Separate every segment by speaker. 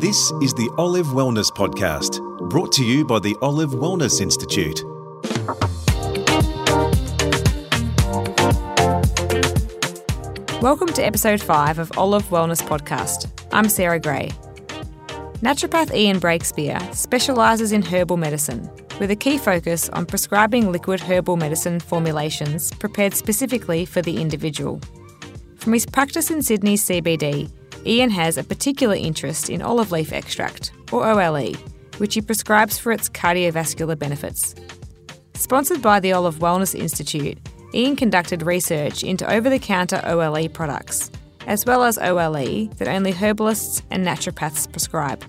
Speaker 1: This is the Olive Wellness Podcast, brought to you by the Olive Wellness Institute.
Speaker 2: Welcome to episode 5 of Olive Wellness Podcast. I'm Sarah Gray. Naturopath Ian Breakspear specialises in herbal medicine, with a key focus on prescribing liquid herbal medicine formulations prepared specifically for the individual. From his practice in Sydney's CBD, Ian has a particular interest in olive leaf extract, or OLE, which he prescribes for its cardiovascular benefits. Sponsored by the Olive Wellness Institute, Ian conducted research into over the counter OLE products, as well as OLE that only herbalists and naturopaths prescribe.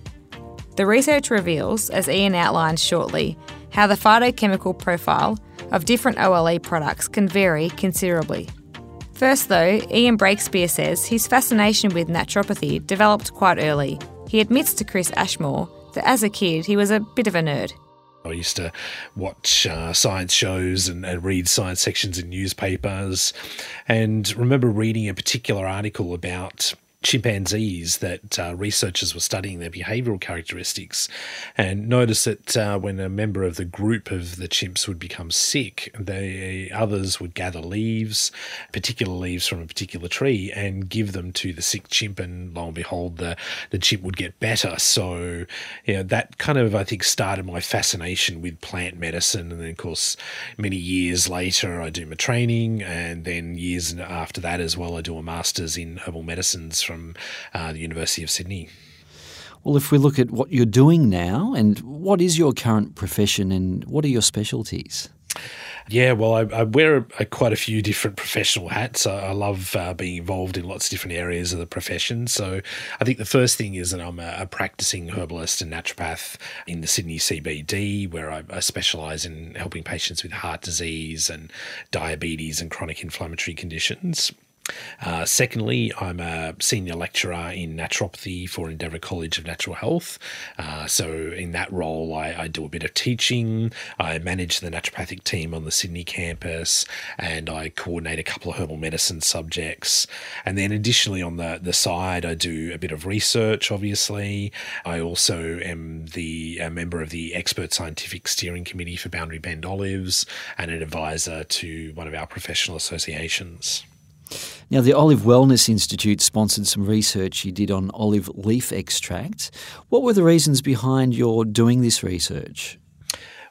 Speaker 2: The research reveals, as Ian outlines shortly, how the phytochemical profile of different OLE products can vary considerably. First, though, Ian Breakspear says his fascination with naturopathy developed quite early. He admits to Chris Ashmore that as a kid he was a bit of a nerd.
Speaker 3: I used to watch uh, science shows and, and, read science sections in newspapers, and remember reading a particular article about chimpanzees that uh, researchers were studying their behavioral characteristics and noticed that uh, when a member of the group of the chimps would become sick, the others would gather leaves, particular leaves from a particular tree, and give them to the sick chimp, and lo and behold, the, the chimp would get better. So, you know, that kind of, I think, started my fascination with plant medicine. And then, of course, many years later, I do my training, and then years after that as well, I do a master's in herbal medicines from from uh, the University of Sydney.
Speaker 4: Well, if we look at what you're doing now, and what is your current profession, and what are your specialties?
Speaker 3: Yeah, well, I, I wear a, a, quite a few different professional hats. I, I love uh, being involved in lots of different areas of the profession. So I think the first thing is that I'm a, a practicing herbalist and naturopath in the Sydney CBD, where I, I specialise in helping patients with heart disease and diabetes and chronic inflammatory conditions. Uh, secondly, I'm a senior lecturer in naturopathy for Endeavour College of Natural Health. Uh, so, in that role, I, I, do a bit of teaching. I manage the naturopathic team on the Sydney campus, and I coordinate a couple of herbal medicine subjects. And then, additionally, on the, the side, I do a bit of research, obviously. I also am the a member of the Expert Scientific Steering Committee for Boundary Bend Olives and an advisor to one of our professional associations.
Speaker 4: Now, the Olive Wellness Institute sponsored some research you did on olive leaf extract. What were the reasons behind your doing this research?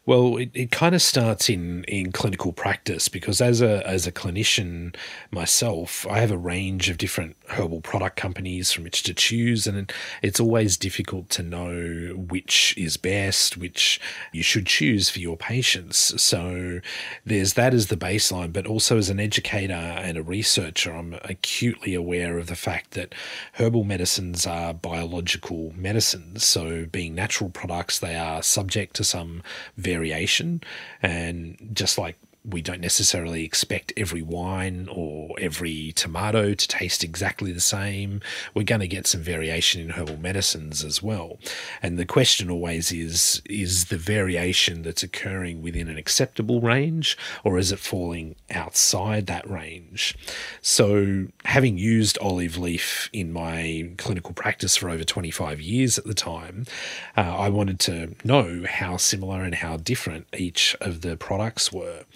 Speaker 3: Well, it, it kind of starts in, in clinical practice because as a as a clinician myself, I have a range of different herbal product companies from which to choose, and it's always difficult to know which is best, which you should choose for your patients. So there's that as the baseline, but also as an educator and a researcher, I'm acutely aware of the fact that herbal medicines are biological medicines. So being natural products, they are subject to some very variation. And just like we don't necessarily expect every wine or every tomato to taste exactly the same. We're going to get some variation in herbal medicines as well. And the question always is is the variation that's occurring within an acceptable range or is it falling outside that range? So, having used olive leaf in my clinical practice for over 25 years at the time, uh, I wanted to know how similar and how different each of the products were.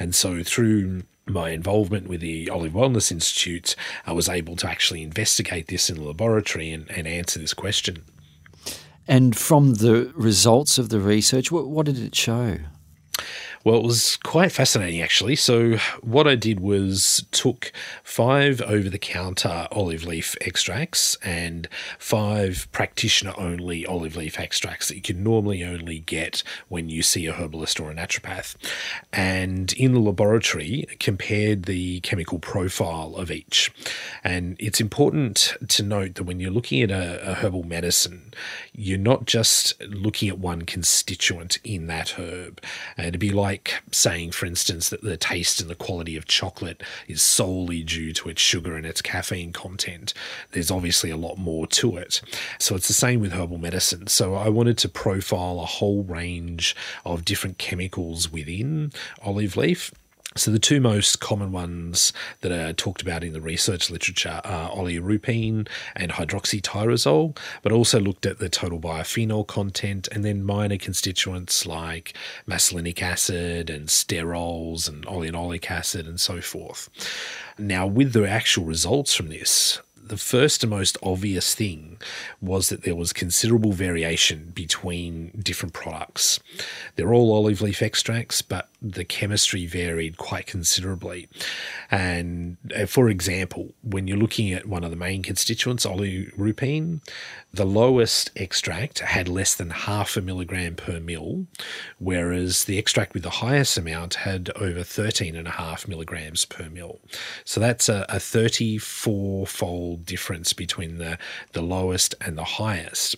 Speaker 3: And so through my involvement with the Olive Wellness Institute, I was able to actually investigate this in the laboratory and, and answer this question.
Speaker 4: And from the results of the research, what, what did it show?
Speaker 3: Well, it was quite fascinating actually. So, what I did was took five over the counter olive leaf extracts and five practitioner only olive leaf extracts that you can normally only get when you see a herbalist or a naturopath. And in the laboratory, compared the chemical profile of each. And it's important to note that when you're looking at a, a herbal medicine, you're not just looking at one constituent in that herb. And it'd be like like saying, for instance, that the taste and the quality of chocolate is solely due to its sugar and its caffeine content. There's obviously a lot more to it. So it's the same with herbal medicine. So I wanted to profile a whole range of different chemicals within olive leaf So, the two most common ones that are talked about in the research literature are oleuropein and hydroxytyrosol, but also looked at the total biophenol content and then minor constituents like maslinic acid and sterols and oleanolic acid and so forth. Now, with the actual results from this, the first and most obvious thing was that there was considerable variation between different products. They're all olive leaf extracts, but the chemistry varied quite considerably. And uh, for example, when you're looking at one of the main constituents, oleuropein, the lowest extract had less than half a milligram per mil, whereas the extract with the highest amount had over 13 and a half milligrams per mil. So that's a, a 34 fold difference between the, the lowest and the highest.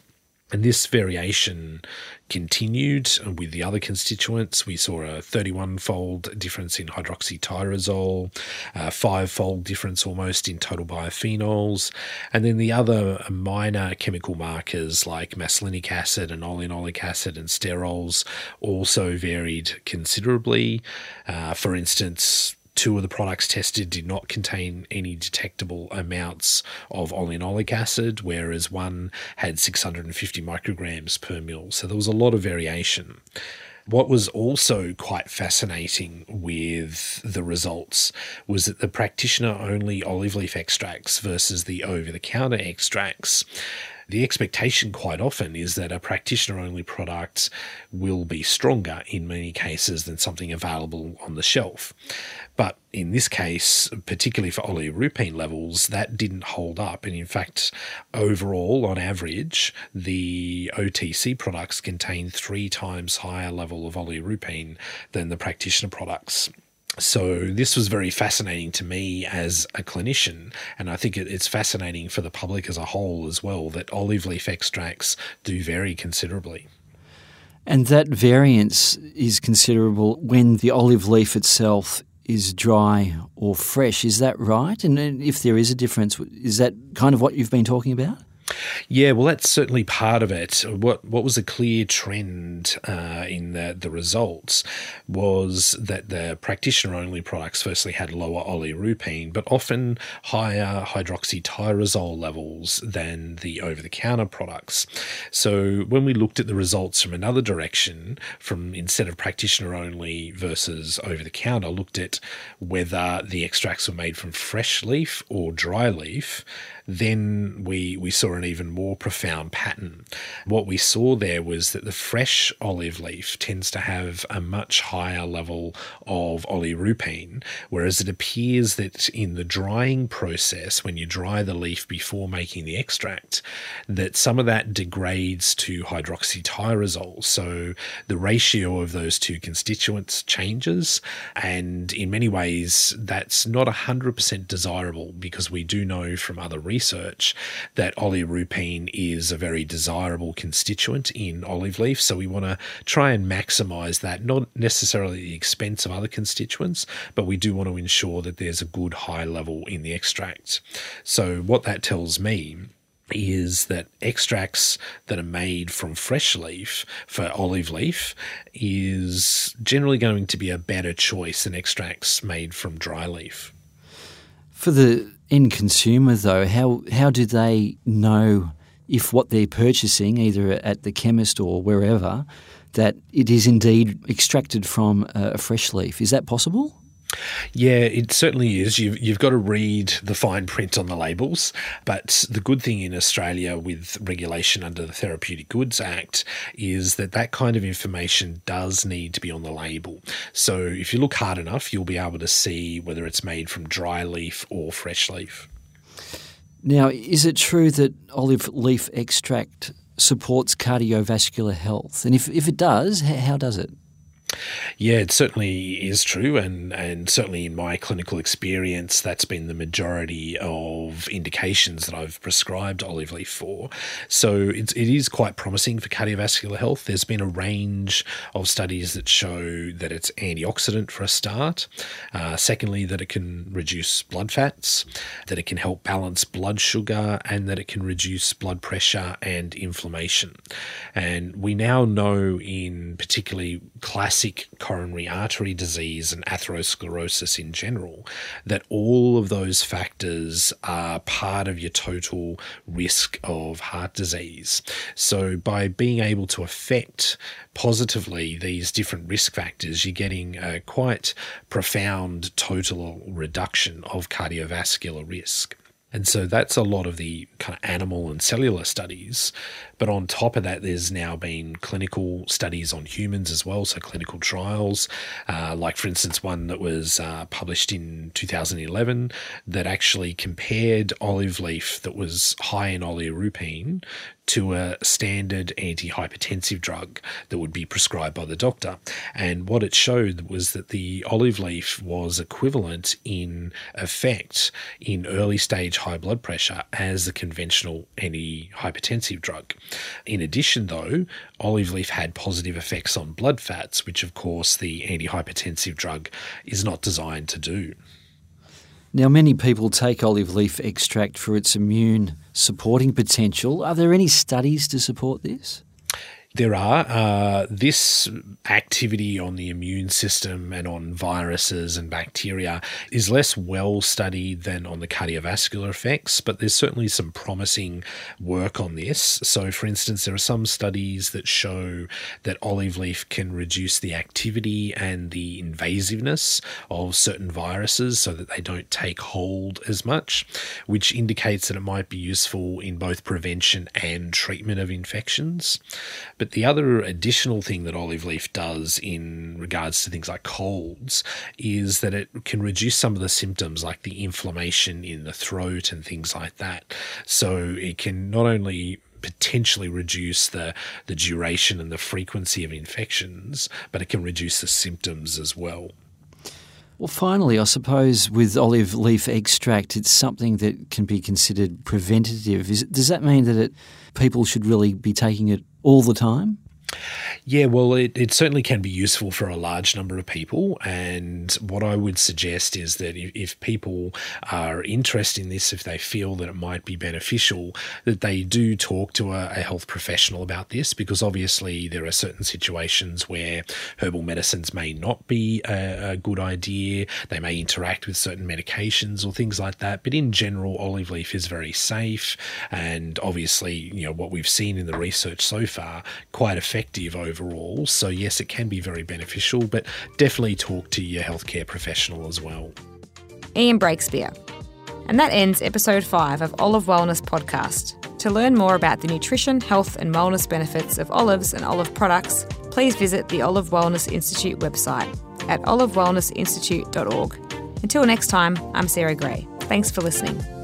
Speaker 3: And this variation continued with the other constituents. We saw a 31 fold difference in hydroxytyrosol, a five fold difference almost in total biophenols, and then the other minor chemical markers like maslinic acid and oleanolic acid and sterols also varied considerably. Uh, for instance, Two of the products tested did not contain any detectable amounts of oleanolic acid, whereas one had 650 micrograms per mil. So there was a lot of variation. What was also quite fascinating with the results was that the practitioner only olive leaf extracts versus the over the counter extracts the expectation quite often is that a practitioner only product will be stronger in many cases than something available on the shelf. But in this case, particularly for oleuropein levels, that didn't hold up. And in fact, overall, on average, the OTC products contain three times higher level of oleuropein than the practitioner products. So this was very fascinating to me as a clinician, and I think it's fascinating for the public as a whole as well that olive leaf extracts do vary considerably.
Speaker 4: And that variance is considerable when the olive leaf itself is dry or fresh. Is that right? And if there is a difference, is that kind of what you've been talking about?
Speaker 3: Yeah, well, that's certainly part of it. What what was a clear trend uh, in the the results was that the practitioner only products firstly had lower oleuropein, but often higher hydroxytyrosol levels than the over the counter products. So when we looked at the results from another direction, from instead of practitioner only versus over the counter, looked at whether the extracts were made from fresh leaf or dry leaf then we, we saw an even more profound pattern. What we saw there was that the fresh olive leaf tends to have a much higher level of oleuropein, whereas it appears that in the drying process, when you dry the leaf before making the extract, that some of that degrades to hydroxytyrosol. So the ratio of those two constituents changes, and in many ways, that's not 100% desirable because we do know from other research research that oleuropein is a very desirable constituent in olive leaf. So we want to try and maximize that, not necessarily at the expense of other constituents, but we do want to ensure that there's a good high level in the extract. So what that tells me is that extracts that are made from fresh leaf for olive leaf is generally going to be a better choice than extracts made from dry leaf.
Speaker 4: For the end consumer, though, how how do they know if what they're purchasing, either at the chemist or wherever, that it is indeed extracted from a fresh leaf? Is that possible?
Speaker 3: Yeah, it certainly is. You've, you've got to read the fine print on the labels. But the good thing in Australia with regulation under the Therapeutic Goods Act is that that kind of information does need to be on the label. So if you look hard enough, you'll be able to see whether it's made from dry leaf or fresh leaf.
Speaker 4: Now, is it true that olive leaf extract supports cardiovascular health? And if, if it does, how does it?
Speaker 3: Yeah, it certainly is true, and and certainly in my clinical experience, that's been the majority of indications that I've prescribed olive leaf for. So it's it is quite promising for cardiovascular health. There's been a range of studies that show that it's antioxidant for a start. Uh, secondly, that it can reduce blood fats, that it can help balance blood sugar, and that it can reduce blood pressure and inflammation. And we now know in particularly classic coronary artery disease and atherosclerosis in general, that all of those factors are part of your total risk of heart disease. So, by being able to affect positively these different risk factors, you're getting a quite profound total reduction of cardiovascular risk. And so that's a lot of the kind of animal and cellular studies. But on top of that, there's now been clinical studies on humans as well, so clinical trials, uh, like for instance, one that was uh, published in 2011 that actually compared olive leaf that was high in oleuropein to a standard antihypertensive drug that would be prescribed by the doctor. And what it showed was that the olive leaf was equivalent in effect in early stage high blood pressure as the conventional antihypertensive drug. In addition, though, olive leaf had positive effects on blood fats, which of course the antihypertensive drug is not designed to do.
Speaker 4: Now, many people take olive leaf extract for its immune supporting potential. Are there any studies to support this?
Speaker 3: There are. Uh, this activity on the immune system and on viruses and bacteria is less well studied than on the cardiovascular effects, but there's certainly some promising work on this. So, for instance, there are some studies that show that olive leaf can reduce the activity and the invasiveness of certain viruses so that they don't take hold as much, which indicates that it might be useful in both prevention and treatment of infections. But the other additional thing that olive leaf does in regards to things like colds is that it can reduce some of the symptoms like the inflammation in the throat and things like that. So it can not only potentially reduce the, the duration and the frequency of infections, but it can reduce the symptoms as well.
Speaker 4: Well, finally, I suppose with olive leaf extract, it's something that can be considered preventative. Is, does that mean that it, people should really be taking it all the time?
Speaker 3: Yeah, well, it, it certainly can be useful for a large number of people. And what I would suggest is that if, if people are interested in this, if they feel that it might be beneficial, that they do talk to a, a health professional about this, because obviously there are certain situations where herbal medicines may not be a, a good idea. They may interact with certain medications or things like that. But in general, olive leaf is very safe. And obviously, you know, what we've seen in the research so far, quite effective overall. So, yes, it can be very beneficial, but definitely talk to your healthcare professional as well.
Speaker 2: Ian Breakspear. And that ends episode 5 of Olive Wellness Podcast. To learn more about the nutrition, health, and wellness benefits of olives and olive products, please visit the Olive Wellness Institute website at olivewellnessinstitute.org. Until next time, I'm Sarah Gray. Thanks for listening.